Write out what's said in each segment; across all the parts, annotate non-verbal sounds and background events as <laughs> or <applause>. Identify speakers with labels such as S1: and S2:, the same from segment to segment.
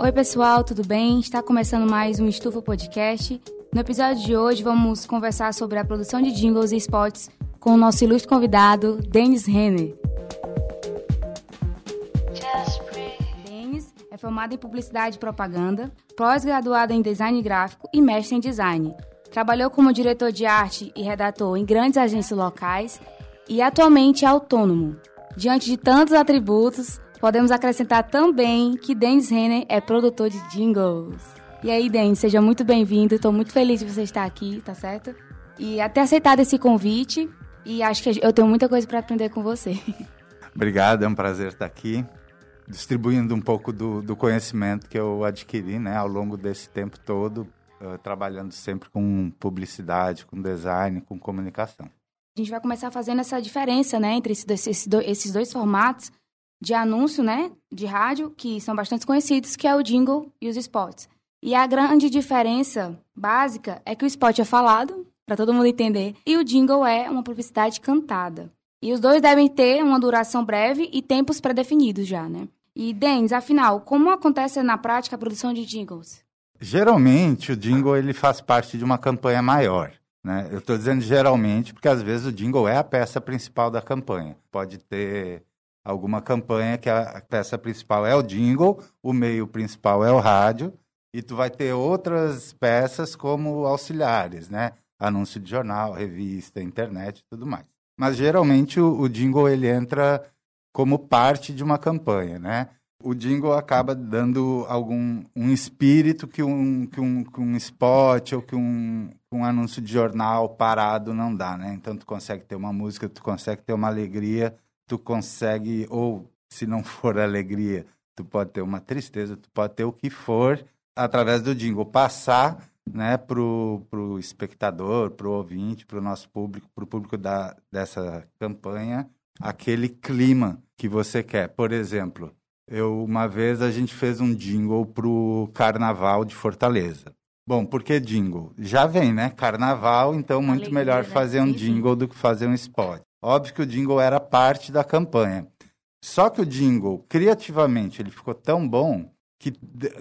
S1: Oi, pessoal, tudo bem? Está começando mais um Estufa Podcast. No episódio de hoje, vamos conversar sobre a produção de jingles e spots com o nosso ilustre convidado, Denis Renner. Denis é formado em Publicidade e Propaganda, pós-graduado em Design Gráfico e mestre em Design. Trabalhou como diretor de arte e redator em grandes agências locais e atualmente é autônomo. Diante de tantos atributos, podemos acrescentar também que Denis Renner é produtor de jingles. E aí, Denis, seja muito bem-vindo. Estou muito feliz de você estar aqui, tá certo? E até aceitado esse convite. E acho que eu tenho muita coisa para aprender com você. <laughs>
S2: Obrigado, é um prazer estar aqui, distribuindo um pouco do, do conhecimento que eu adquiri né, ao longo desse tempo todo, uh, trabalhando sempre com publicidade, com design, com comunicação.
S1: A gente vai começar fazendo essa diferença né, entre esses dois, esses dois formatos de anúncio né, de rádio, que são bastante conhecidos, que é o jingle e os spots. E a grande diferença básica é que o spot é falado, para todo mundo entender, e o jingle é uma publicidade cantada. E os dois devem ter uma duração breve e tempos pré-definidos já, né? E, Denis, afinal, como acontece na prática a produção de jingles?
S2: Geralmente, o jingle ele faz parte de uma campanha maior. Né? Eu estou dizendo geralmente porque, às vezes, o jingle é a peça principal da campanha. Pode ter alguma campanha que a peça principal é o jingle, o meio principal é o rádio, e tu vai ter outras peças como auxiliares, né? Anúncio de jornal, revista, internet e tudo mais. Mas geralmente o, o jingle ele entra como parte de uma campanha, né? O jingle acaba dando algum um espírito que um, que um, que um spot ou que um, um anúncio de jornal parado não dá, né? Então tu consegue ter uma música, tu consegue ter uma alegria, tu consegue, ou se não for <laughs> alegria, tu pode ter uma tristeza, tu pode ter o que for através do jingle, passar né, para o espectador, para o ouvinte, para o nosso público, para o público da, dessa campanha, aquele clima que você quer. Por exemplo, eu uma vez a gente fez um jingle para o Carnaval de Fortaleza. Bom, por que jingle? Já vem, né? Carnaval, então muito Alegria, melhor né? fazer um jingle do que fazer um spot. Óbvio que o jingle era parte da campanha. Só que o jingle, criativamente, ele ficou tão bom que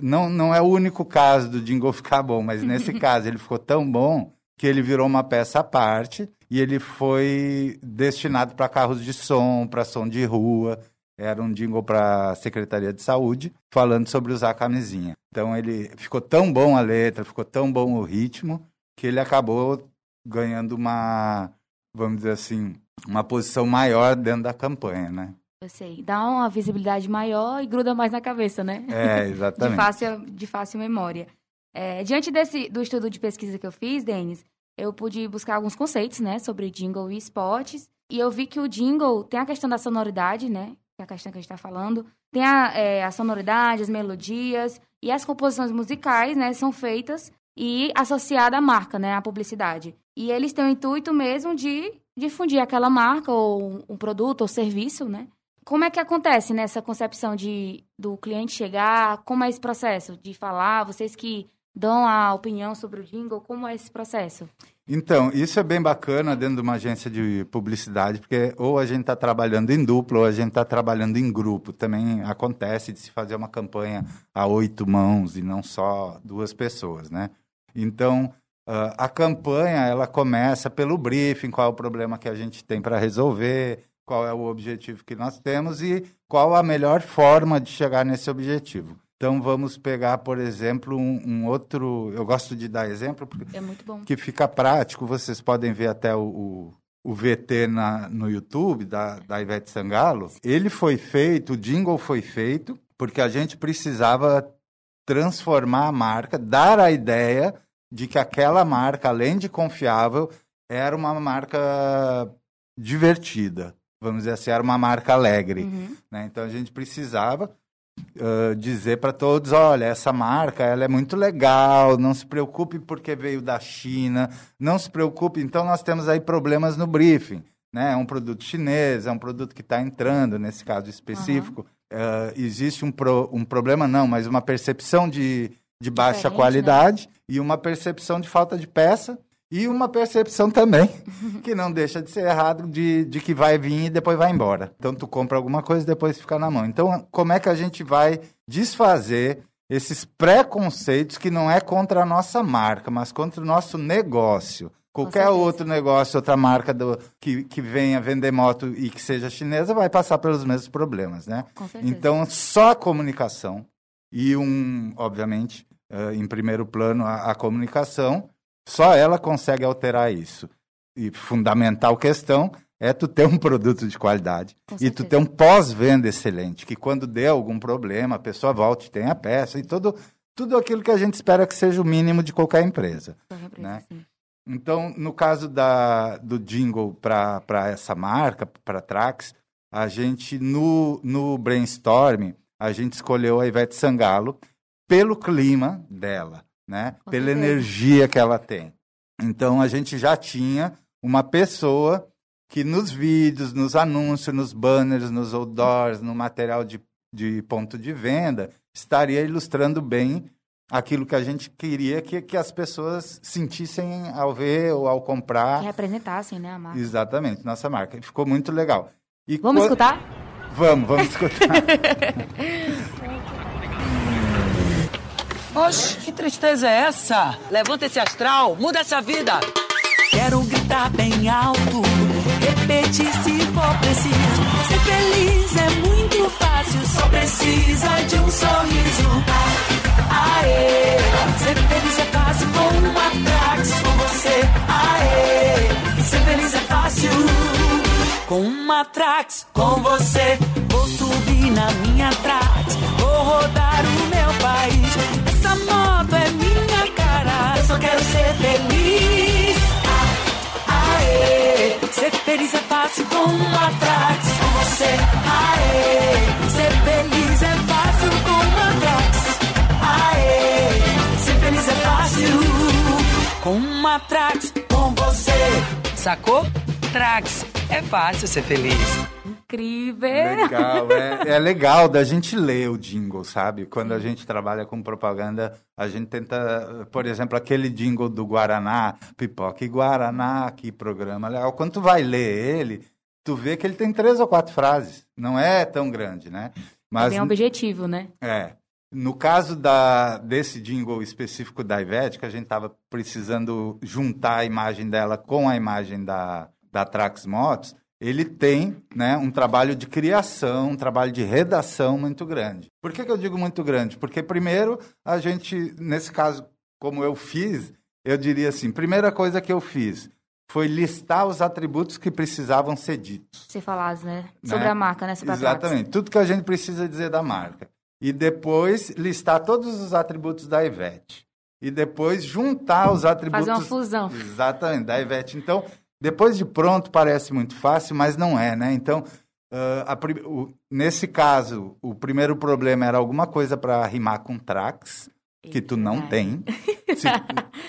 S2: não, não é o único caso do jingle <laughs> ficar bom, mas nesse <laughs> caso ele ficou tão bom que ele virou uma peça à parte e ele foi destinado para carros de som, para som de rua. Era um jingle para a Secretaria de Saúde, falando sobre usar camisinha. Então ele ficou tão bom a letra, ficou tão bom o ritmo, que ele acabou ganhando uma, vamos dizer assim, uma posição maior dentro da campanha, né?
S1: Eu sei. Dá uma visibilidade maior e gruda mais na cabeça, né?
S2: É, <laughs> exatamente.
S1: de, fácil, de fácil memória. É, diante desse, do estudo de pesquisa que eu fiz, Denis, eu pude buscar alguns conceitos, né, sobre jingle e spots. E eu vi que o jingle tem a questão da sonoridade, né? Que é a questão que a gente está falando. Tem a, é, a sonoridade, as melodias e as composições musicais, né? São feitas e associada à marca, né? À publicidade. E eles têm o intuito mesmo de difundir aquela marca ou um produto ou serviço, né? Como é que acontece nessa concepção de do cliente chegar? Como é esse processo de falar? Vocês que dão a opinião sobre o jingle, como é esse processo?
S2: Então, isso é bem bacana dentro de uma agência de publicidade, porque ou a gente está trabalhando em dupla ou a gente está trabalhando em grupo. Também acontece de se fazer uma campanha a oito mãos e não só duas pessoas, né? Então, uh, a campanha ela começa pelo briefing, qual é o problema que a gente tem para resolver, qual é o objetivo que nós temos e qual a melhor forma de chegar nesse objetivo. Então vamos pegar, por exemplo, um, um outro. Eu gosto de dar exemplo porque
S1: é muito bom.
S2: que fica prático. Vocês podem ver até o, o, o VT na, no YouTube da, da Ivete Sangalo. Ele foi feito, o jingle foi feito porque a gente precisava transformar a marca, dar a ideia de que aquela marca, além de confiável, era uma marca divertida vamos dizer assim, era uma marca alegre. Uhum. Né? Então a gente precisava uh, dizer para todos, olha, essa marca ela é muito legal, não se preocupe porque veio da China, não se preocupe. Então nós temos aí problemas no briefing. Né? É um produto chinês, é um produto que está entrando, nesse caso específico. Uhum. Uh, existe um, pro, um problema, não, mas uma percepção de, de baixa né? qualidade né? e uma percepção de falta de peça e uma percepção também, <laughs> que não deixa de ser errado, de, de que vai vir e depois vai embora. Então, tu compra alguma coisa e depois fica na mão. Então, como é que a gente vai desfazer esses preconceitos que não é contra a nossa marca, mas contra o nosso negócio. Qualquer outro negócio, outra marca do, que, que venha vender moto e que seja chinesa vai passar pelos mesmos problemas, né? Então, só a comunicação e um, obviamente, uh, em primeiro plano, a, a, comunicação, só ela consegue alterar isso. E fundamental questão é tu ter um <laughs> produto de qualidade e tu ter um pós-venda excelente, que quando der algum problema, a pessoa volte, tenha a peça e todo, tudo aquilo que a gente espera que seja o mínimo de qualquer empresa. Qualquer empresa né? Sim. Então, no caso da, do jingle para essa marca, para Trax, a gente, no, no brainstorm, a gente escolheu a Ivete Sangalo pelo clima dela, né? Pela energia que ela tem. Então, a gente já tinha uma pessoa que nos vídeos, nos anúncios, nos banners, nos outdoors, no material de, de ponto de venda, estaria ilustrando bem aquilo que a gente queria que, que as pessoas sentissem ao ver ou ao comprar.
S1: Que representassem, né, a marca.
S2: Exatamente, nossa marca. Ficou muito legal.
S1: E vamos escutar?
S2: Vamos, vamos escutar. <laughs>
S3: Oxe, que tristeza é essa? Levanta esse astral, muda essa vida.
S4: Quero gritar bem alto, repetir se for preciso. Ser feliz é muito fácil, só precisa de um sorriso. Aê, ser feliz é fácil com uma uma Trax com você. Vou subir na minha Trax, vou rodar o meu país. Essa moto é minha cara, eu só quero ser feliz. Aê, ser feliz é fácil com uma Trax com você. Aê, ser feliz é fácil com uma Trax. Aê, ser feliz é fácil. Com uma Trax, com você.
S3: Sacou? Trax, é fácil ser feliz.
S1: Incrível.
S2: Legal, é, <laughs> é, legal da gente ler o jingle, sabe? Quando a gente trabalha com propaganda, a gente tenta, por exemplo, aquele jingle do Guaraná, pipoca e Guaraná, que programa legal. Quando tu vai ler ele, tu vê que ele tem três ou quatro frases. Não é tão grande, né?
S1: Mas, é bem objetivo, né?
S2: É. No caso da, desse jingle específico da Ivete, que a gente estava precisando juntar a imagem dela com a imagem da, da Trax Motos, ele tem né, um trabalho de criação, um trabalho de redação muito grande. Por que, que eu digo muito grande? Porque, primeiro, a gente, nesse caso, como eu fiz, eu diria assim: primeira coisa que eu fiz foi listar os atributos que precisavam ser ditos.
S1: Você falasse, né? Sobre né? a marca, né? Sobre
S2: Exatamente. Tudo que a gente precisa dizer da marca e depois listar todos os atributos da Ivete. E depois juntar os atributos.
S1: Fazer uma fusão.
S2: Exatamente, da Ivete. Então, depois de pronto, parece muito fácil, mas não é, né? Então, uh, o, nesse caso, o primeiro problema era alguma coisa para rimar com Trax, que tu não tem. <laughs>
S1: Se,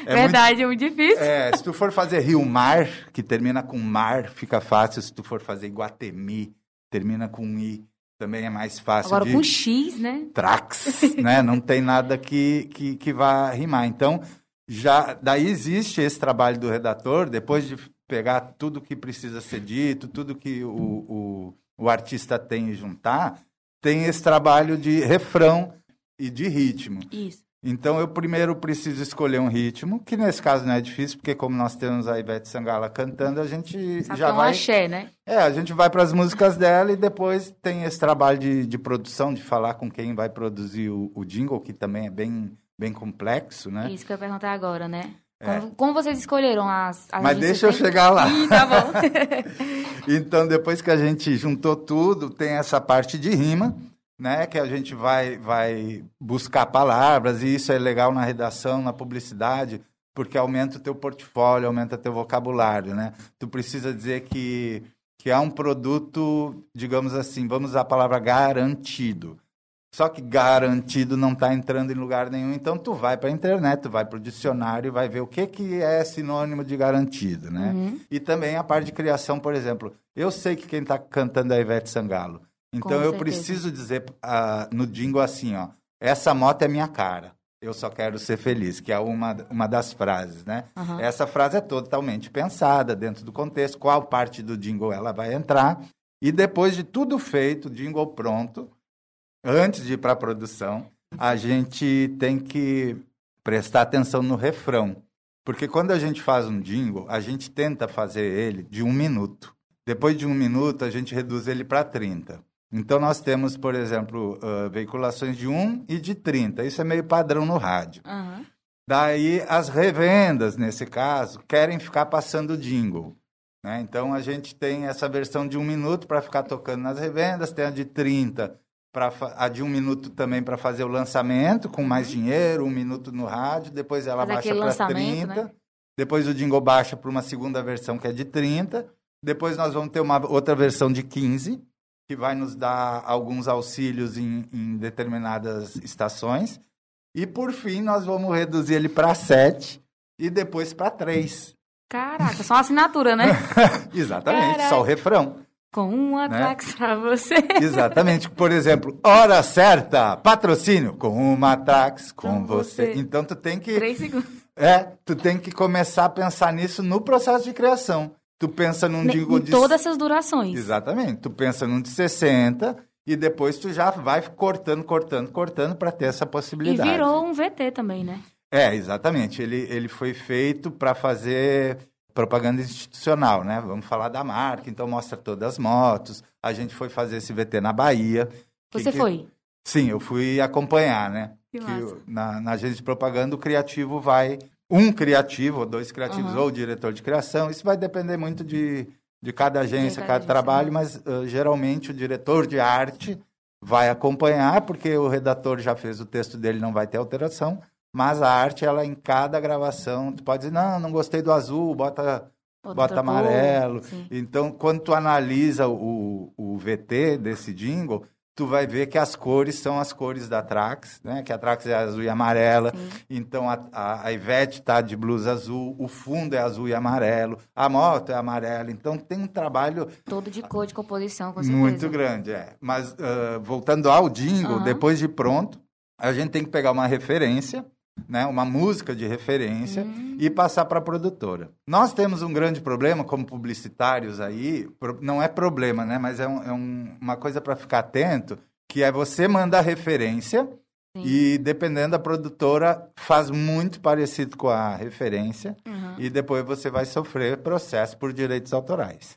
S1: é Verdade, muito, é muito difícil.
S2: É, se tu for fazer Rio Mar, que termina com mar, fica fácil. Se tu for fazer Iguatemi, termina com I também é mais fácil
S1: Agora
S2: de...
S1: com X, né?
S2: Trax, <laughs> né? Não tem nada que, que, que vá rimar. Então, já daí existe esse trabalho do redator, depois de pegar tudo que precisa ser dito, tudo que o, o, o artista tem e juntar, tem esse trabalho de refrão e de ritmo.
S1: Isso.
S2: Então eu primeiro preciso escolher um ritmo, que nesse caso não é difícil, porque como nós temos a Ivete Sangala cantando, a gente já é vai...
S1: axé, né?
S2: É, a gente vai para as músicas dela e depois tem esse trabalho de, de produção, de falar com quem vai produzir o, o jingle, que também é bem, bem complexo, né?
S1: Isso que eu ia perguntar agora, né? É. Como, como, vocês escolheram as, as
S2: Mas deixa eu chegar lá.
S1: Ih, tá bom. <laughs>
S2: então, depois que a gente juntou tudo, tem essa parte de rima, né, que a gente vai, vai buscar palavras, e isso é legal na redação, na publicidade, porque aumenta o teu portfólio, aumenta teu vocabulário, né? Tu precisa dizer que, que é um produto, digamos assim, vamos usar a palavra garantido. Só que garantido não está entrando em lugar nenhum, então tu vai para a internet, tu vai para o dicionário e vai ver o que, que é sinônimo de garantido, né? Uhum. E também a parte de criação, por exemplo. Eu sei que quem está cantando é a Ivete Sangalo. Então eu preciso dizer uh, no jingle assim, ó, essa moto é minha cara. Eu só quero ser feliz, que é uma, uma das frases, né? Uhum. Essa frase é totalmente pensada dentro do contexto, qual parte do jingle ela vai entrar. E depois de tudo feito, jingle pronto, antes de ir para a produção, a gente tem que prestar atenção no refrão. Porque quando a gente faz um jingle, a gente tenta fazer ele de um minuto. Depois de um minuto, a gente reduz ele para 30. Então, nós temos, por exemplo, uh, veiculações de 1 e de 30. Isso é meio padrão no rádio.
S1: Aham.
S2: Daí, as revendas, nesse caso, querem ficar passando jingle. Né? Então, a gente tem essa versão de um minuto para ficar tocando nas revendas, tem a de 30, pra, fa- a de um minuto também para fazer o lançamento, com mais dinheiro, um minuto no rádio, depois ela
S1: Fazer
S2: baixa para
S1: lançamento,
S2: 30,
S1: né?
S2: depois o jingle baixa para uma segunda versão que é de 30, depois nós vamos ter uma outra versão de 15, que vai nos dar alguns auxílios em, em determinadas estações. E por fim, nós vamos reduzir ele para 7 e depois para 3.
S1: Caraca, só uma assinatura, né? <laughs>
S2: Exatamente,
S1: Caraca.
S2: só o refrão.
S1: Com um Atrax pra você. <laughs>
S2: Exatamente. Por exemplo, hora certa, patrocínio com uma Trax com
S1: Com
S2: você.
S1: você.
S2: Então tu tem que
S1: Três segundos.
S2: é, tu tem que começar a pensar nisso no processo de criação. Tu pensa num jingle
S1: Em
S2: de
S1: todas essas durações.
S2: Exatamente. Tu pensa num de 60 e depois tu já vai cortando, cortando, cortando para ter essa
S1: E
S2: possibilidade.
S1: virou um VT também, né?
S2: É, exatamente. Ele, ele foi feito para fazer propaganda institucional, né? Vamos falar da marca, então mostra todas as motos. A gente foi fazer esse VT na Bahia.
S1: Você
S2: que-
S1: foi?
S2: Sim, eu fui acompanhar, né?
S1: Que
S2: Que na, na agência de propaganda, o criativo vai. Um criativo, ou dois criativos,
S1: Aham.
S2: ou diretor de criação. Isso vai depender muito de, de cada agência,
S1: cada
S2: cada
S1: agência,
S2: trabalho, mas ah, geralmente o diretor de arte vai acompanhar, porque o redator já fez o texto dele, não vai ter alteração. Mas a arte, ela em cada gravação, tu pode dizer, não, não gostei do azul, bota
S1: Outra
S2: bota amarelo.
S1: sim.
S2: Então, quando tu analisa o, o VT desse jingle, tu vai ver que as cores são as cores da Trax, né? Que a Trax é azul e amarela.
S1: Sim.
S2: Então, a, a, a Ivete tá de blusa azul, o fundo é azul e amarelo, a moto é amarela. Então, tem um trabalho
S1: Todo de cor, de composição, com certeza.
S2: muito grande, é. Mas, ah, voltando ao jingle,
S1: Aham.
S2: depois de pronto, a gente tem que pegar uma referência, né? Uma música de referência
S1: Hum.
S2: e passar para a produtora. Nós temos um grande problema como publicitários aí, pro- não é problema, né? Mas é, um- é um- uma coisa para ficar atento, que é você manda a referência
S1: Sim.
S2: e dependendo da produtora faz muito parecido com a referência
S1: Uhum.
S2: e depois você vai sofrer processo por direitos autorais.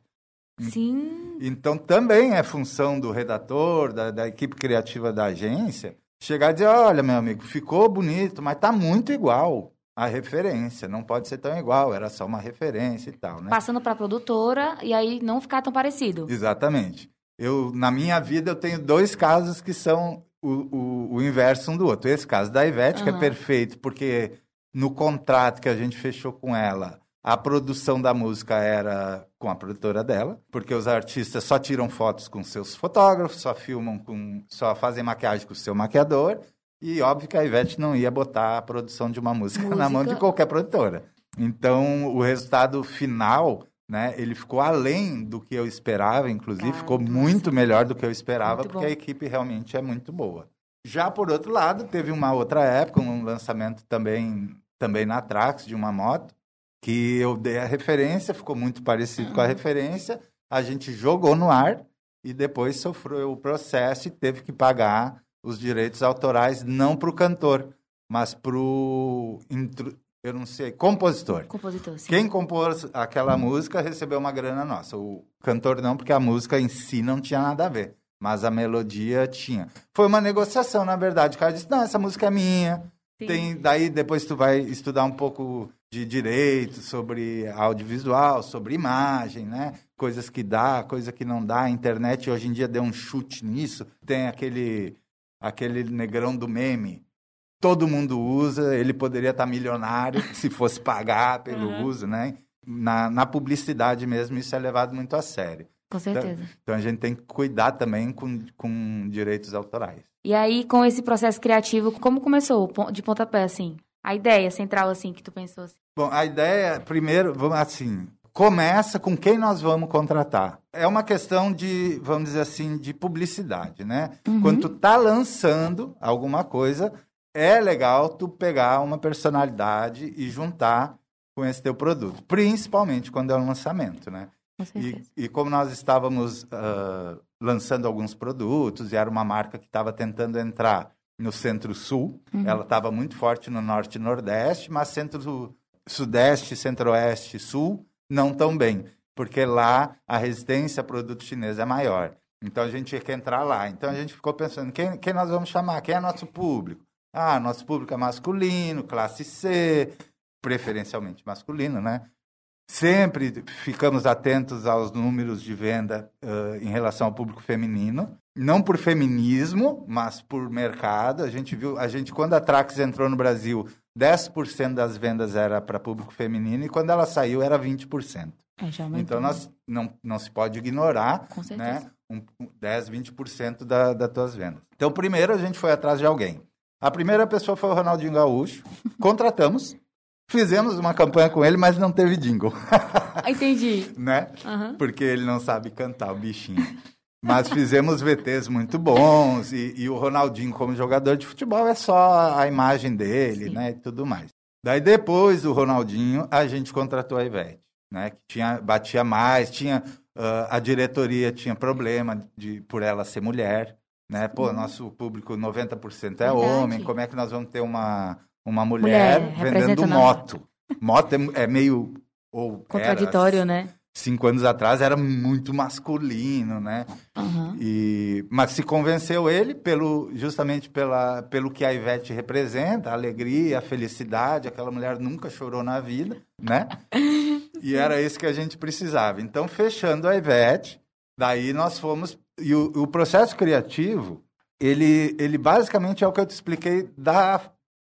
S1: Sim.
S2: Então também é função do redator, da, da equipe criativa da agência, chegar e dizer, olha, meu amigo, ficou bonito, mas tá muito igual a referência, não pode ser tão igual, era só uma referência e tal, né?
S1: Passando pra produtora e aí não ficar tão parecido.
S2: Exatamente. Eu, na minha vida, eu tenho dois casos que são o, o, o inverso um do outro. Esse caso da Ivete, que é perfeito, porque no contrato que a gente fechou com ela, a produção da música era com a produtora dela, porque os artistas só tiram fotos com seus fotógrafos, só filmam com. só fazem maquiagem com o seu maquiador. E óbvio que a Ivete não ia botar a produção de uma música, na mão de
S1: Música.
S2: qualquer produtora. Então, o resultado final, né, ele ficou além do que eu esperava, inclusive
S1: Cara,
S2: ficou
S1: muito
S2: muito
S1: massa.
S2: melhor do que eu esperava,
S1: Muito
S2: porque a equipe realmente é muito boa. Já por outro lado, teve uma outra época, um lançamento também, também na Trax, de uma moto, que eu dei a referência, ficou muito parecido
S1: Uhum.
S2: com a referência, a gente jogou no ar e depois sofreu o processo e teve que pagar os direitos autorais não para o cantor, mas para o, eu não sei, compositor.
S1: Compositor, sim.
S2: Quem compôs aquela música recebeu uma grana nossa. O cantor não, porque a música em si não tinha nada a ver. Mas a melodia tinha. Foi uma negociação, na verdade. O cara disse, não, essa música é minha.
S1: Sim.
S2: Tem, daí depois tu vai estudar um pouco de direito sobre audiovisual, sobre imagem, né? Coisas que dá, coisa que não dá. A internet hoje em dia deu um chute nisso. Tem aquele, aquele negrão do meme. Todo mundo usa, ele poderia estar milionário <laughs> se fosse pagar pelo
S1: Uhum.
S2: uso, né? Na, na publicidade mesmo, isso é levado muito a sério.
S1: Com certeza.
S2: Então a gente tem que cuidar também com, com direitos autorais.
S1: E aí, com esse processo criativo, como começou de pontapé, assim? A ideia central, assim, que tu pensou, assim?
S2: Bom, a ideia, primeiro, vamos assim, começa com quem nós vamos contratar. É uma questão de, vamos dizer assim, de publicidade, né?
S1: Uhum.
S2: Quando tu tá lançando alguma coisa, é legal tu pegar uma personalidade e juntar com esse teu produto, principalmente quando é um lançamento, né? E, e como nós estávamos ah, lançando alguns produtos e era uma marca que estava tentando entrar no centro-sul. Ela estava muito forte no norte e nordeste, mas centro-sudeste, centro-oeste, sul, não tão bem, porque lá a resistência a produto chinês é maior. Então a gente tinha que entrar lá. Então a gente ficou pensando, quem, quem nós vamos chamar? Quem é nosso público? Ah, nosso público é masculino, classe C, preferencialmente masculino, né? Sempre ficamos atentos aos números de venda uh, em relação ao público feminino, não por feminismo, mas por mercado. A gente viu, a gente quando a Trax entrou no Brasil, 10% das vendas era para público feminino e quando ela saiu era 20%.
S1: É, já aumentou,
S2: Então
S1: né?
S2: nós não, não se pode ignorar,
S1: Com certeza.
S2: né, um, um 10, 20% da, das tuas vendas. Então primeiro a gente foi atrás de alguém. A primeira pessoa foi o Ronaldinho Gaúcho. <laughs> Contratamos, fizemos uma campanha com ele, mas não teve jingle.
S1: Ah, Entendi. <laughs>
S2: né?
S1: Aham.
S2: Porque ele não sabe cantar, o bichinho. Mas fizemos VTs muito bons e, e o Ronaldinho, como jogador de futebol, é só a imagem dele,
S1: Sim.
S2: né? E tudo mais. Daí, depois do Ronaldinho, a gente contratou a Ivete, né? Que tinha, batia mais, tinha... ah, a diretoria tinha problema de, por ela ser mulher, né? Pô, nosso público 90% é
S1: Verdade.
S2: homem, como é que nós vamos ter uma, uma mulher,
S1: Mulher
S2: vendendo moto? Moto é, é meio... Ou
S1: Contraditório,
S2: era,
S1: né?
S2: Cinco anos atrás era muito masculino, né?
S1: Aham.
S2: E, mas se convenceu ele pelo justamente pela, pelo que a Ivete representa, a alegria, a felicidade, aquela mulher nunca chorou na vida, né? <laughs> E era isso que a gente precisava. Então, fechando a Ivete, daí nós fomos e o, o processo criativo, ele ele basicamente é o que eu te expliquei da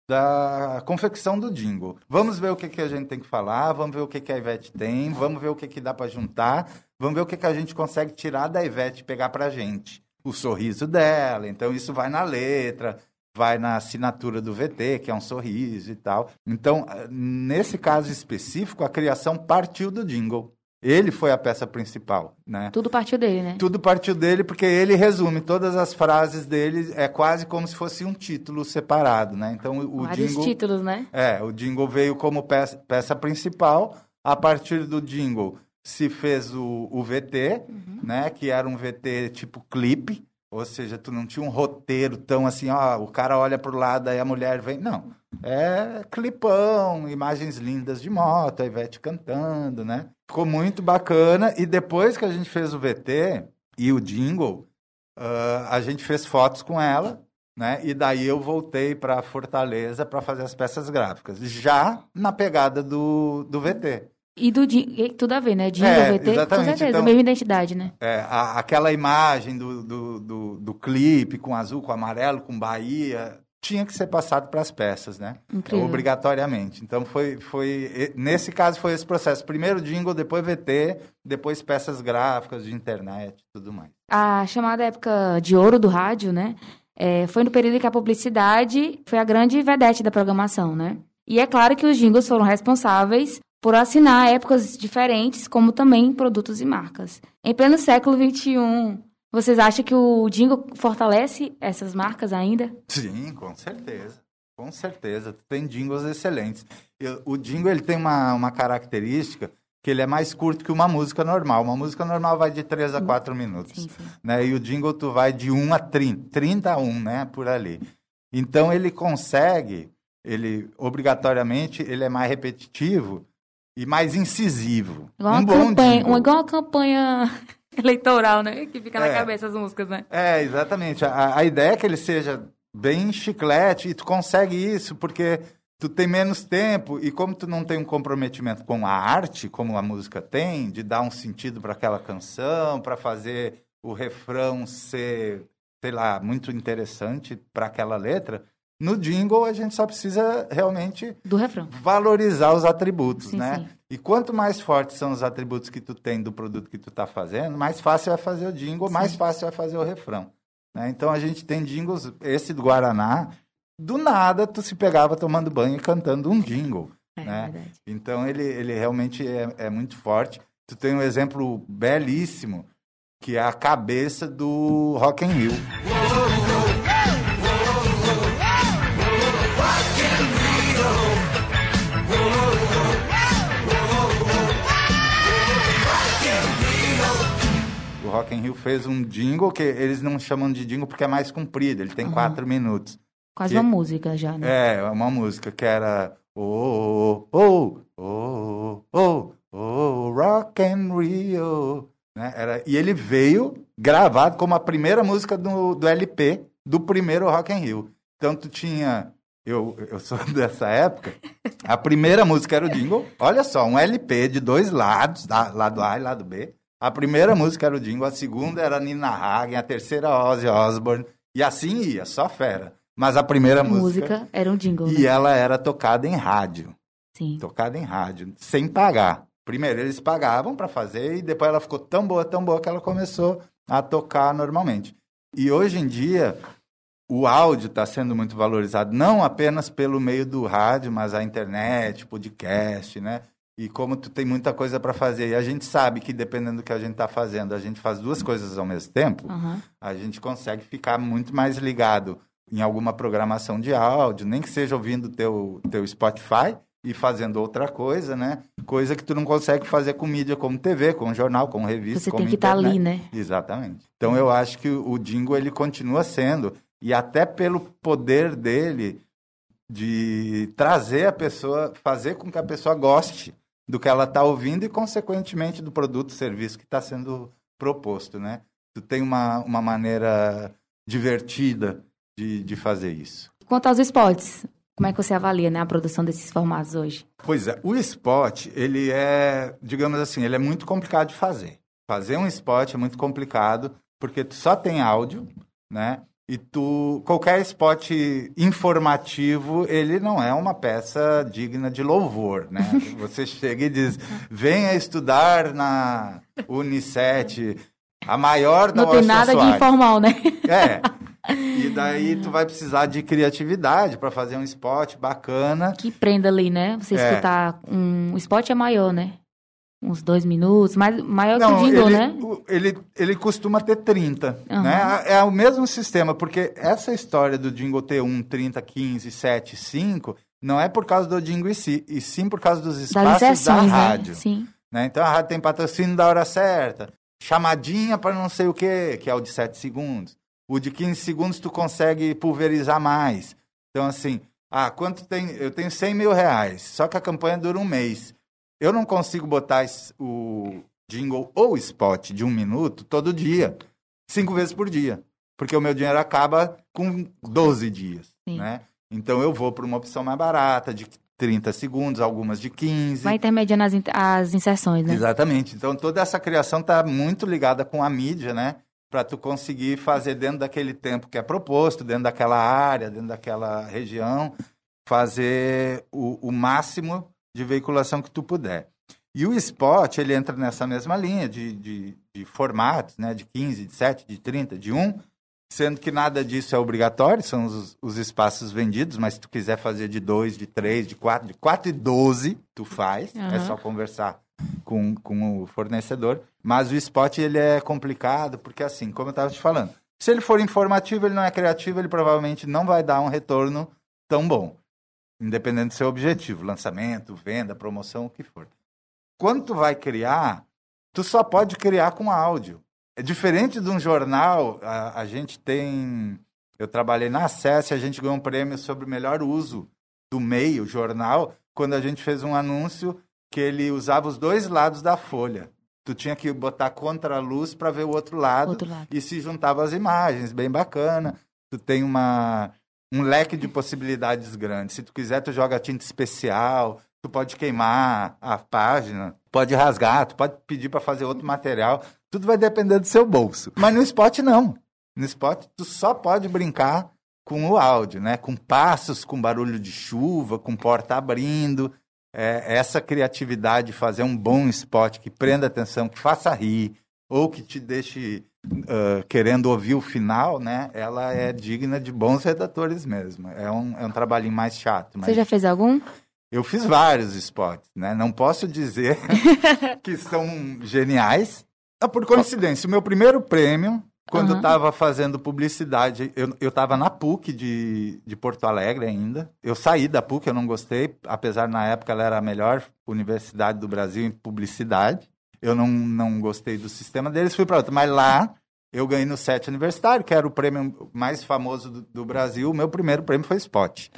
S2: da confecção do jingle. Vamos ver o que, que a gente tem que falar, vamos ver o que, que a Ivete tem, vamos ver o que, que dá para juntar, vamos ver o que, que a gente consegue tirar da Ivete e pegar pra gente. O sorriso dela, então isso vai na letra, vai na assinatura do VT, que é um sorriso e tal. Então, eh, nesse caso específico, a criação partiu do jingle. Ele foi a peça principal, né?
S1: Tudo partiu dele, né?
S2: Tudo partiu dele porque ele resume todas as frases dele, é quase como se fosse um título separado, né? Então o
S1: Vários
S2: jingle,
S1: títulos, né?
S2: é, o jingle veio como peça, peça principal. A partir do jingle se fez o, o VT, né? Que era um VT tipo clipe, ou seja, tu não tinha um roteiro tão assim, ó, o cara olha pro lado aí a mulher vem, não. É clipão, imagens lindas de moto, a Ivete cantando, né? Ficou muito bacana. E depois que a gente fez o VT e o jingle, ah, a gente fez fotos com ela, né? E daí eu voltei para Fortaleza para fazer as peças gráficas, já na pegada do, do VT.
S1: E do e tudo a ver, né? Jingle,
S2: É,
S1: VT, com certeza,
S2: então-
S1: mesma identidade, né?
S2: É, a- aquela imagem do, do, do, do clipe com azul, com amarelo, com Bahia, tinha que ser passado para as peças, né?
S1: Incrível.
S2: Obrigatoriamente. Então foi, foi nesse caso foi esse processo. Primeiro jingle, depois VT, depois peças gráficas de internet, tudo mais.
S1: A chamada época de ouro do rádio, né? é, foi no período em que a publicidade foi a grande vedete da programação, né? E é claro que os jingles foram responsáveis por assinar épocas diferentes, como também produtos e marcas. Em pleno século XXI, vocês acham que o jingle fortalece essas marcas ainda?
S2: Sim, com certeza. Com certeza. Tem jingles excelentes. Eu- o jingle ele tem uma, uma característica que ele é mais curto que uma música normal. Uma música normal vai de 3 a 4 minutos.
S1: Sim, sim.
S2: né? E o jingle tu vai de 1 a 30, 30 a 1, né? Por ali. Então ele consegue, ele obrigatoriamente, ele é mais repetitivo e mais incisivo.
S1: Igual
S2: um bom
S1: campanha,
S2: jingle.
S1: igual uma campanha <laughs> eleitoral, né? Que fica na
S2: É.
S1: cabeça as músicas, né?
S2: É, exatamente. A, a ideia é que ele seja bem chiclete e tu consegue isso porque tu tem menos tempo e como tu não tem um comprometimento com a arte, como a música tem, de dar um sentido para aquela canção, para fazer o refrão ser, sei lá, muito interessante para aquela letra, no jingle a gente só precisa realmente
S1: Do refrão.
S2: valorizar os atributos,
S1: Sim,
S2: né?
S1: sim.
S2: E quanto mais fortes são os atributos que tu tem do produto que tu está fazendo, mais fácil é fazer o jingle, mais fácil é fazer o refrão. né? Então a gente tem jingles, esse do Guaraná, do nada tu se pegava tomando banho e cantando um jingle.
S1: É
S2: né?
S1: verdade.
S2: Então ele, ele realmente é, é muito forte. Tu tem um exemplo belíssimo, que é a cabeça do Rock in Rio. Rock in Rio fez um jingle que eles não chamam de jingle porque é mais comprido, ele tem quatro minutos.
S1: Quase
S2: Que-
S1: uma música já, né?
S2: É, uma música que era Oh, oh, oh, oh, oh, Rock and Rio. Né? Era, e ele veio gravado como a primeira música do, do LP do primeiro Rock and Rio. Então tu tinha, eu, eu sou <laughs> dessa época, a primeira música era o jingle. Olha só, um LP de dois lados, lado A e lado B. A primeira música era o jingle, a segunda era Nina Hagen, a terceira Ozzy Osbourne. E assim ia, só fera. Mas a primeira música
S1: música era um jingle,
S2: e
S1: né?
S2: ela era tocada em rádio,
S1: Sim.
S2: tocada em rádio, sem pagar. Primeiro eles pagavam para fazer e depois ela ficou tão boa, tão boa que ela começou a tocar normalmente. E hoje em dia o áudio está sendo muito valorizado, não apenas pelo meio do rádio, mas a internet, podcast, né? E como tu tem muita coisa para fazer, e a gente sabe que dependendo do que a gente está fazendo, a gente faz duas coisas ao mesmo tempo,
S1: Aham.
S2: a gente consegue ficar muito mais ligado em alguma programação de áudio, nem que seja ouvindo teu teu Spotify e fazendo outra coisa, né? Coisa que tu não consegue fazer com mídia como TV, com jornal, com revista,
S1: Você tem que estar
S2: internet.
S1: ali, né?
S2: Exatamente. Então eu acho que o Dingo ele continua sendo e até pelo poder dele de trazer a pessoa, fazer com que a pessoa goste do que ela está ouvindo e consequentemente do produto, serviço que está sendo proposto, né? Tu tem uma, uma maneira divertida de, de fazer isso.
S1: Quanto aos spots, como é que você avalia né, a produção desses formatos hoje?
S2: Pois é, o spot, ele é, digamos assim, ele é muito complicado de fazer. Fazer um spot é muito complicado, porque tu só tem áudio, né? E tu, qualquer spot informativo, ele não é uma peça digna de louvor, né? <laughs> Você chega e diz, venha estudar na Unicet, a maior da
S1: Não tem nada de
S2: Soares.
S1: informal, né?
S2: É. <laughs> E daí tu vai precisar de criatividade para fazer um spot bacana.
S1: Que prenda ali, né? Você
S2: É.
S1: escutar um... O spot é maior, né? Uns dois minutos, mais, maior que o
S2: Não,
S1: jingle,
S2: ele,
S1: né?
S2: ele, ele costuma ter 30,
S1: Aham.
S2: né? É o mesmo sistema, porque essa história do jingle ter 1, 30, 15, 7, 5, não é por causa do jingle em si, e sim por causa dos espaços da
S1: inserções,
S2: rádio.
S1: né? Sim.
S2: né? Então a rádio tem patrocínio da hora certa, chamadinha para não sei o quê, que é o de 7 segundos. O de 15 segundos tu consegue pulverizar mais. Então, assim, ah, quanto tem? Eu tenho 100 mil reais, só que a campanha dura um mês. Eu não consigo botar o jingle ou spot de um minuto todo dia, cinco vezes por dia, porque o meu dinheiro acaba com 12 dias,
S1: Sim.
S2: né? Então eu vou para uma opção mais barata, de 30 segundos, algumas de 15.
S1: Vai intermediando as, as inserções, né?
S2: Exatamente. Então toda essa criação está muito ligada com a mídia, né? Para tu conseguir fazer dentro daquele tempo que é proposto, dentro daquela área, dentro daquela região, fazer o, o máximo de veiculação que tu puder. E o spot, ele entra nessa mesma linha de, de, de formatos, né? De 15, de 7, de 30, de 1, sendo que nada disso é obrigatório, são os, os espaços vendidos, mas se tu quiser fazer de 2, de 3, de 4, de 4 e 12, tu faz, é
S1: Aham.
S2: só conversar com, com o fornecedor. Mas o spot, ele é complicado, porque assim, como eu estava te falando, se ele for informativo, ele não é criativo, ele provavelmente não vai dar um retorno tão bom. Independente do seu objetivo, lançamento, venda, promoção, o que for. Quando tu vai criar, tu só pode criar com áudio. É diferente de um jornal, a, a gente tem... Eu trabalhei na Acesse, a gente ganhou um prêmio sobre o melhor uso do meio, jornal, quando a gente fez um anúncio que ele usava os dois lados da folha. Tu tinha que botar contra a luz para ver o outro lado,
S1: Outro lado.
S2: e se juntava as imagens, bem bacana. Tu tem uma um leque de possibilidades grandes. Se tu quiser, tu joga tinta especial, tu pode queimar a página, pode rasgar, tu pode pedir para fazer outro material. Tudo vai depender do seu bolso. Mas no spot não. No spot tu só pode brincar com o áudio, né? Com passos, com barulho de chuva, com porta abrindo. É, essa criatividade de fazer um bom spot que prenda atenção, que faça rir, ou que te deixe ah, querendo ouvir o final, né? Ela é digna de bons redatores mesmo. É um, é um trabalhinho mais chato. Mas
S1: Você já fez algum?
S2: Eu fiz vários spots, né? Não posso dizer <laughs> que são geniais. Ah, por coincidência, o meu primeiro prêmio, quando eu
S1: Aham.
S2: estava fazendo publicidade, eu eu estava na PUC de, de Porto Alegre ainda. Eu saí da PUC, eu não gostei, apesar na época ela era a melhor universidade do Brasil em publicidade. Eu não, não gostei do sistema deles, fui para outra. Mas lá eu ganhei no set universitário, que era o prêmio mais famoso do, do Brasil. O meu primeiro prêmio foi Spot.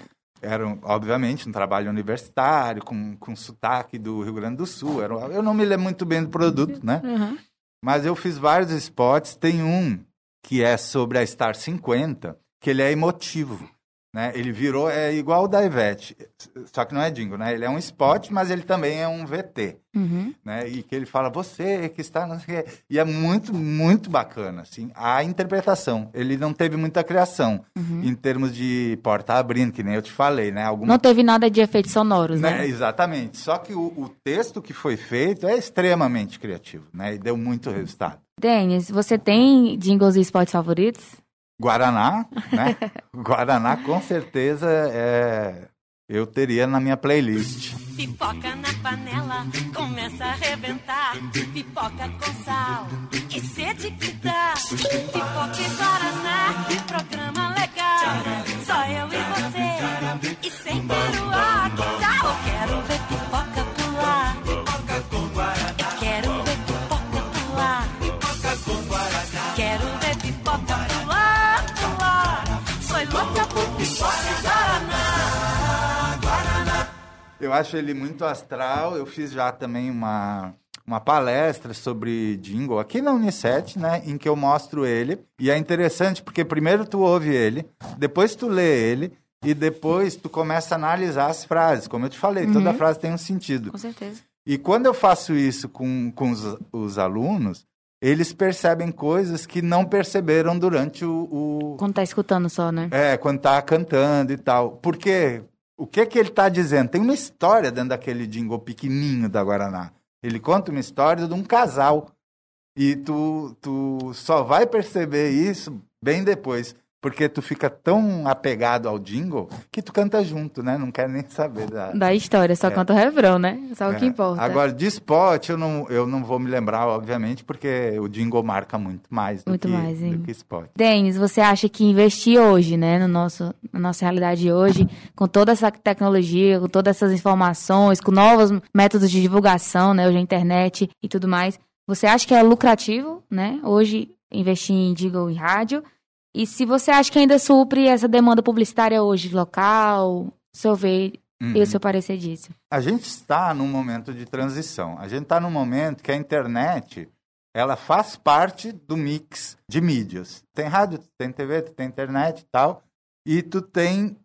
S2: Era, obviamente, um trabalho universitário, com, com sotaque do Rio Grande do Sul. Era, eu não me lembro muito bem do produto, né?
S1: Uhum.
S2: Mas eu fiz vários spots. Tem um que é sobre a Star 50, que ele é emotivo. Né? Ele virou, é igual o da Ivete, só que não é jingle, né? Ele é um spot, mas ele também é um VT,
S1: Uhum.
S2: né? E que ele fala, você que está, não sei o quê. E é muito, muito bacana, assim, a interpretação. Ele não teve muita criação em termos de porta abrindo, que nem eu te falei, né? Alguma
S1: Não teve nada de efeitos sonoros,
S2: né?
S1: né?
S2: Exatamente. Só que o, o texto que foi feito é extremamente criativo, né? E deu muito resultado.
S1: Denis, você tem jingles e spots favoritos?
S2: Guaraná, né? <laughs> Guaraná com certeza é eu teria na minha playlist.
S5: Pipoca na panela, começa a arrebentar. Pipoca com sal, que sede que dá. Pipoca e Guaraná, programa legal. Só eu e você, e sem peruá, Eu
S2: acho ele muito astral. Eu fiz já também uma, uma palestra sobre jingle aqui na Unicet, né? Em que eu mostro ele. E é interessante porque primeiro tu ouve ele, depois tu lê ele. E depois tu começa a analisar as frases. Como eu te falei, toda frase tem um sentido.
S1: Com certeza.
S2: E quando eu faço isso com, com os, os alunos, eles percebem coisas que não perceberam durante o, o,
S1: Quando tá escutando só, né?
S2: é, quando tá cantando e tal. Porque o que que ele tá dizendo? Tem uma história dentro daquele jingle pequenininho da Guaraná. Ele conta uma história de um casal. E tu, tu só vai perceber isso bem depois. Porque tu fica tão apegado ao jingle que tu canta junto, né? Não quer nem saber da,
S1: Da história, só canta o refrão, né? Só o que
S2: é.
S1: importa.
S2: Agora, de spot, eu não, eu não vou me lembrar, obviamente, porque o jingle marca muito mais do,
S1: Muito
S2: que,
S1: mais, hein?
S2: do que spot.
S1: Denis, você acha que investir hoje, né, no nosso, na nossa realidade hoje, com toda essa tecnologia, com todas essas informações, com novos métodos de divulgação, né, hoje a internet e tudo mais, você acha que é lucrativo, né, hoje investir em jingle e rádio? E se você acha que ainda supre essa demanda publicitária hoje, local, seu ver
S2: Uhum.
S1: e o seu parecer disso?
S2: A gente está num momento de transição. A gente está num momento que a internet ela faz parte do mix de mídias. Tem rádio, tem TV, tem internet e tal. E tu tem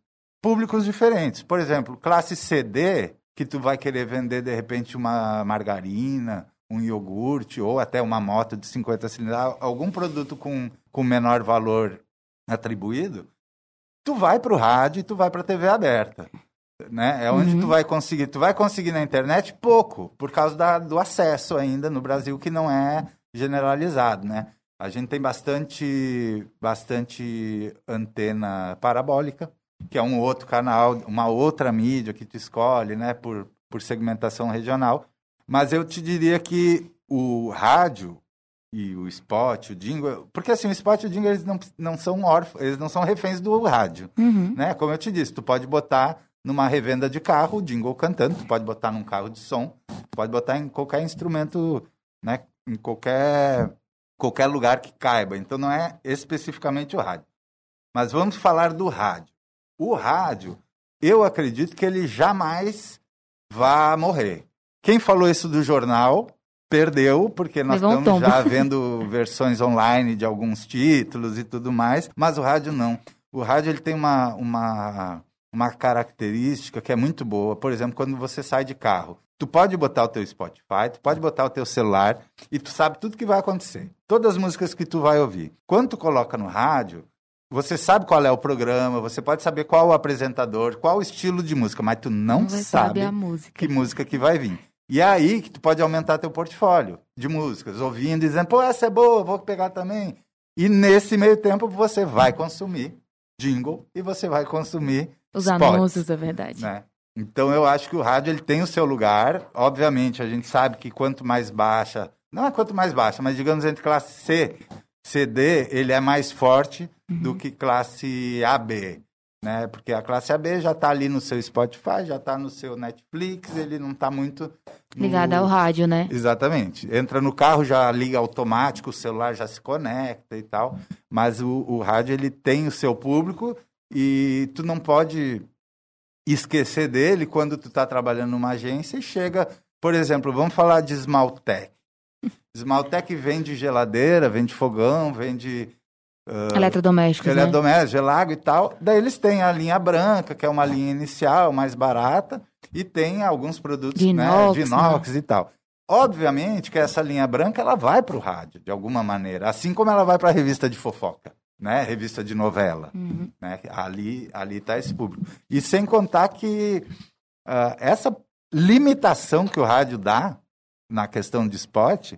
S2: públicos diferentes. Por exemplo, classe CD, que tu vai querer vender de repente uma margarina, um iogurte ou até uma moto de 50 cilindradas, algum produto com, com menor valor atribuído, tu vai para o rádio e tu vai para a TV aberta. Né? É onde tu vai conseguir. Tu vai conseguir na internet pouco, por causa da, do acesso ainda no Brasil, que não é generalizado. Né? A gente tem bastante, bastante antena parabólica, que é um outro canal, uma outra mídia que tu escolhe né? por, por segmentação regional. Mas eu te diria que o rádio e o spot, o jingle, porque assim, o spot e o jingle eles não, não são órfãos, eles não são reféns do rádio,
S1: Uhum.
S2: né? Como eu te disse, tu pode botar numa revenda de carro o jingle cantando, tu pode botar num carro de som, tu pode botar em qualquer instrumento, né? Em qualquer qualquer lugar que caiba. Então não é especificamente o rádio. Mas vamos falar do rádio. O rádio, eu acredito que ele jamais vá morrer. Quem falou isso do jornal perdeu, porque nós
S1: Levou um
S2: estamos
S1: tombo.
S2: já vendo <laughs> versões online de alguns títulos e tudo mais, mas o rádio não. O rádio ele tem uma, uma, uma característica que é muito boa. Por exemplo, quando você sai de carro, tu pode botar o teu Spotify, tu pode botar o teu celular e tu sabe tudo que vai acontecer. Todas as músicas que tu vai ouvir. Quando tu coloca no rádio, você sabe qual é o programa, você pode saber qual o apresentador, qual o estilo de música, mas tu não,
S1: Não
S2: sabe
S1: saber a música.
S2: que música que vai vir. E é aí que tu pode aumentar teu portfólio de músicas, ouvindo e dizendo, pô, essa é boa, vou pegar também. E nesse meio tempo você vai consumir jingle e você vai consumir
S1: Os
S2: spots,
S1: anúncios, é verdade.
S2: né? Então eu acho que o rádio ele tem o seu lugar. Obviamente, a gente sabe que quanto mais baixa, não é quanto mais baixa, mas digamos entre classe C, CD, ele é mais forte do que classe AB. Né? Porque a classe AB já está ali no seu Spotify, já está no seu Netflix, ele não está muito no-
S1: Ligada ao rádio, né?
S2: Exatamente. Entra no carro, já liga automático, o celular já se conecta e tal. Mas o, o rádio ele tem o seu público e tu não pode esquecer dele quando tu está trabalhando numa agência e chega, por exemplo, vamos falar de Smaltec. Smaltec vende geladeira, vende fogão, vende
S1: Eletrodomésticos, né?
S2: eletrodoméstico, gelago e tal. Daí eles têm a linha branca, que é uma linha inicial, mais barata, e tem alguns produtos
S1: De
S2: né,
S1: inox,
S2: de inox e tal. Obviamente que essa linha branca ela vai para o rádio, de alguma maneira, assim como ela vai para a revista de fofoca, né? revista de novela.
S1: Uhum.
S2: Né? Ali ali está esse público. E sem contar que ah, essa limitação que o rádio dá na questão de spot,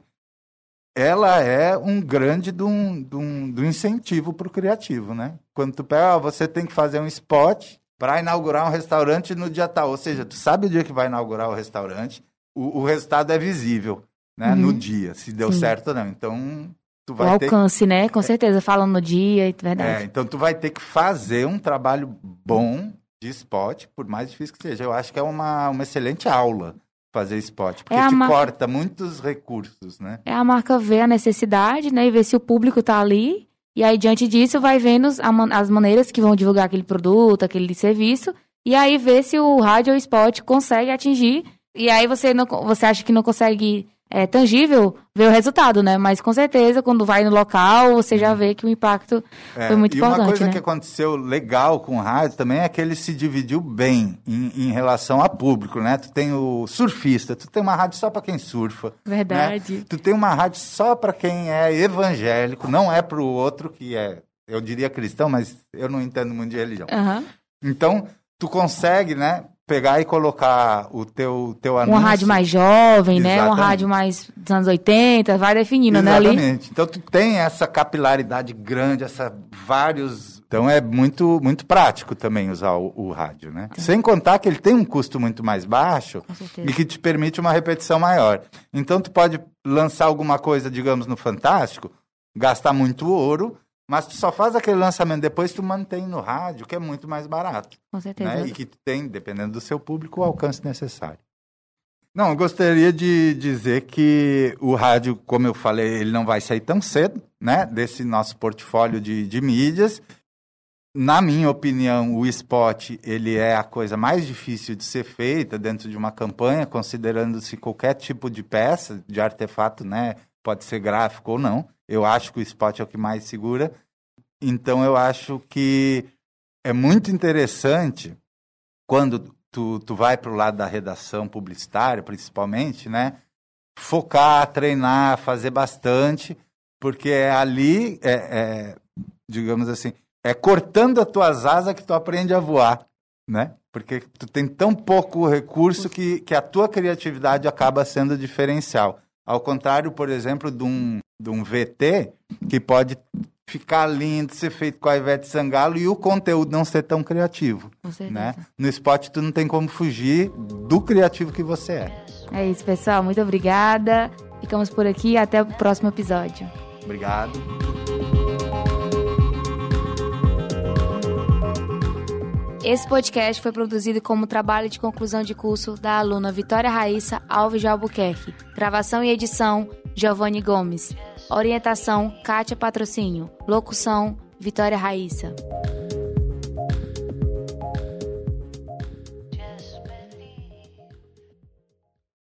S2: ela é um grande de um, de um, de um incentivo para o criativo, né? Quando tu pega, ó, você tem que fazer um spot para inaugurar um restaurante no dia tal, ou seja, tu sabe o dia que vai inaugurar o restaurante, o, o resultado é visível, né? No dia, se deu
S1: Uhum. Sim.
S2: certo ou não. Então tu
S1: O
S2: vai ter
S1: alcance, né? Com certeza, falando no dia, é
S2: é,
S1: verdade.
S2: então tu vai ter que fazer um trabalho bom de spot, por mais difícil que seja. Eu acho que é uma, uma excelente aula fazer spot, porque
S1: É
S2: te
S1: marca-
S2: corta muitos recursos, né?
S1: É a marca ver a necessidade, né? E ver se o público tá ali. E aí, diante disso, vai vendo as maneiras que vão divulgar aquele produto, aquele serviço. E aí, ver se o rádio ou o spot consegue atingir. E aí, você, não, você acha que não consegue é, tangível ver o resultado, né? Mas, com certeza, quando vai no local, você já vê que o impacto
S2: É,
S1: foi muito
S2: e
S1: importante,
S2: uma coisa
S1: né?
S2: que aconteceu legal com o rádio também é que ele se dividiu bem em, em relação a público, né? Tu tem o surfista, tu tem uma rádio só para quem surfa.
S1: Verdade.
S2: né? Tu tem uma rádio só para quem é evangélico, não é para o outro que é, eu diria cristão, mas eu não entendo muito de religião.
S1: Aham.
S2: Então, tu consegue, né, pegar e colocar o teu, teu anúncio.
S1: Uma rádio mais jovem, né? Uma
S2: Exatamente.
S1: rádio mais dos anos 80, vai definindo, né? Ali.
S2: Exatamente. Então, tu tem essa capilaridade grande, essa vários... Então, é muito, muito prático também usar o, o rádio, né? Sem contar que ele tem um custo muito mais baixo e que te permite uma repetição maior. Então, tu pode lançar alguma coisa, digamos, no Fantástico, gastar muito ouro, mas tu só faz aquele lançamento depois tu mantém no rádio, que é muito mais barato
S1: Com certeza.
S2: né? E que tem, dependendo do seu público, o alcance necessário. Não, eu gostaria de dizer que o rádio, como eu falei, ele não vai sair tão cedo, né? Desse nosso portfólio de, de mídias. Na minha opinião, o spot, ele é a coisa mais difícil de ser feita dentro de uma campanha, considerando-se qualquer tipo de peça, de artefato, né? Pode ser gráfico ou não. Eu acho que o spot é o que mais segura. Então, eu acho que é muito interessante quando tu, tu vai para o lado da redação publicitária, principalmente, né? Focar, treinar, fazer bastante, porque é ali, é, é, digamos assim, é cortando as tuas asas que tu aprende a voar, né? Porque tu tem tão pouco recurso que, que a tua criatividade acaba sendo diferencial. Ao contrário, por exemplo, de um, de um VT, que pode ficar lindo, ser feito com a Ivete Sangalo e o conteúdo não ser tão criativo. Né? No spot tu não tem como fugir do criativo que você é.
S1: É isso, pessoal. Muito obrigada. Ficamos por aqui. Até o próximo episódio.
S2: Obrigado.
S1: Esse podcast foi produzido como trabalho de conclusão de curso da aluna Vitória Raíssa Alves de Albuquerque. Gravação e edição, Giovanni Gomes. Orientação, Kátia Patrocínio. Locução, Vitória Raíssa.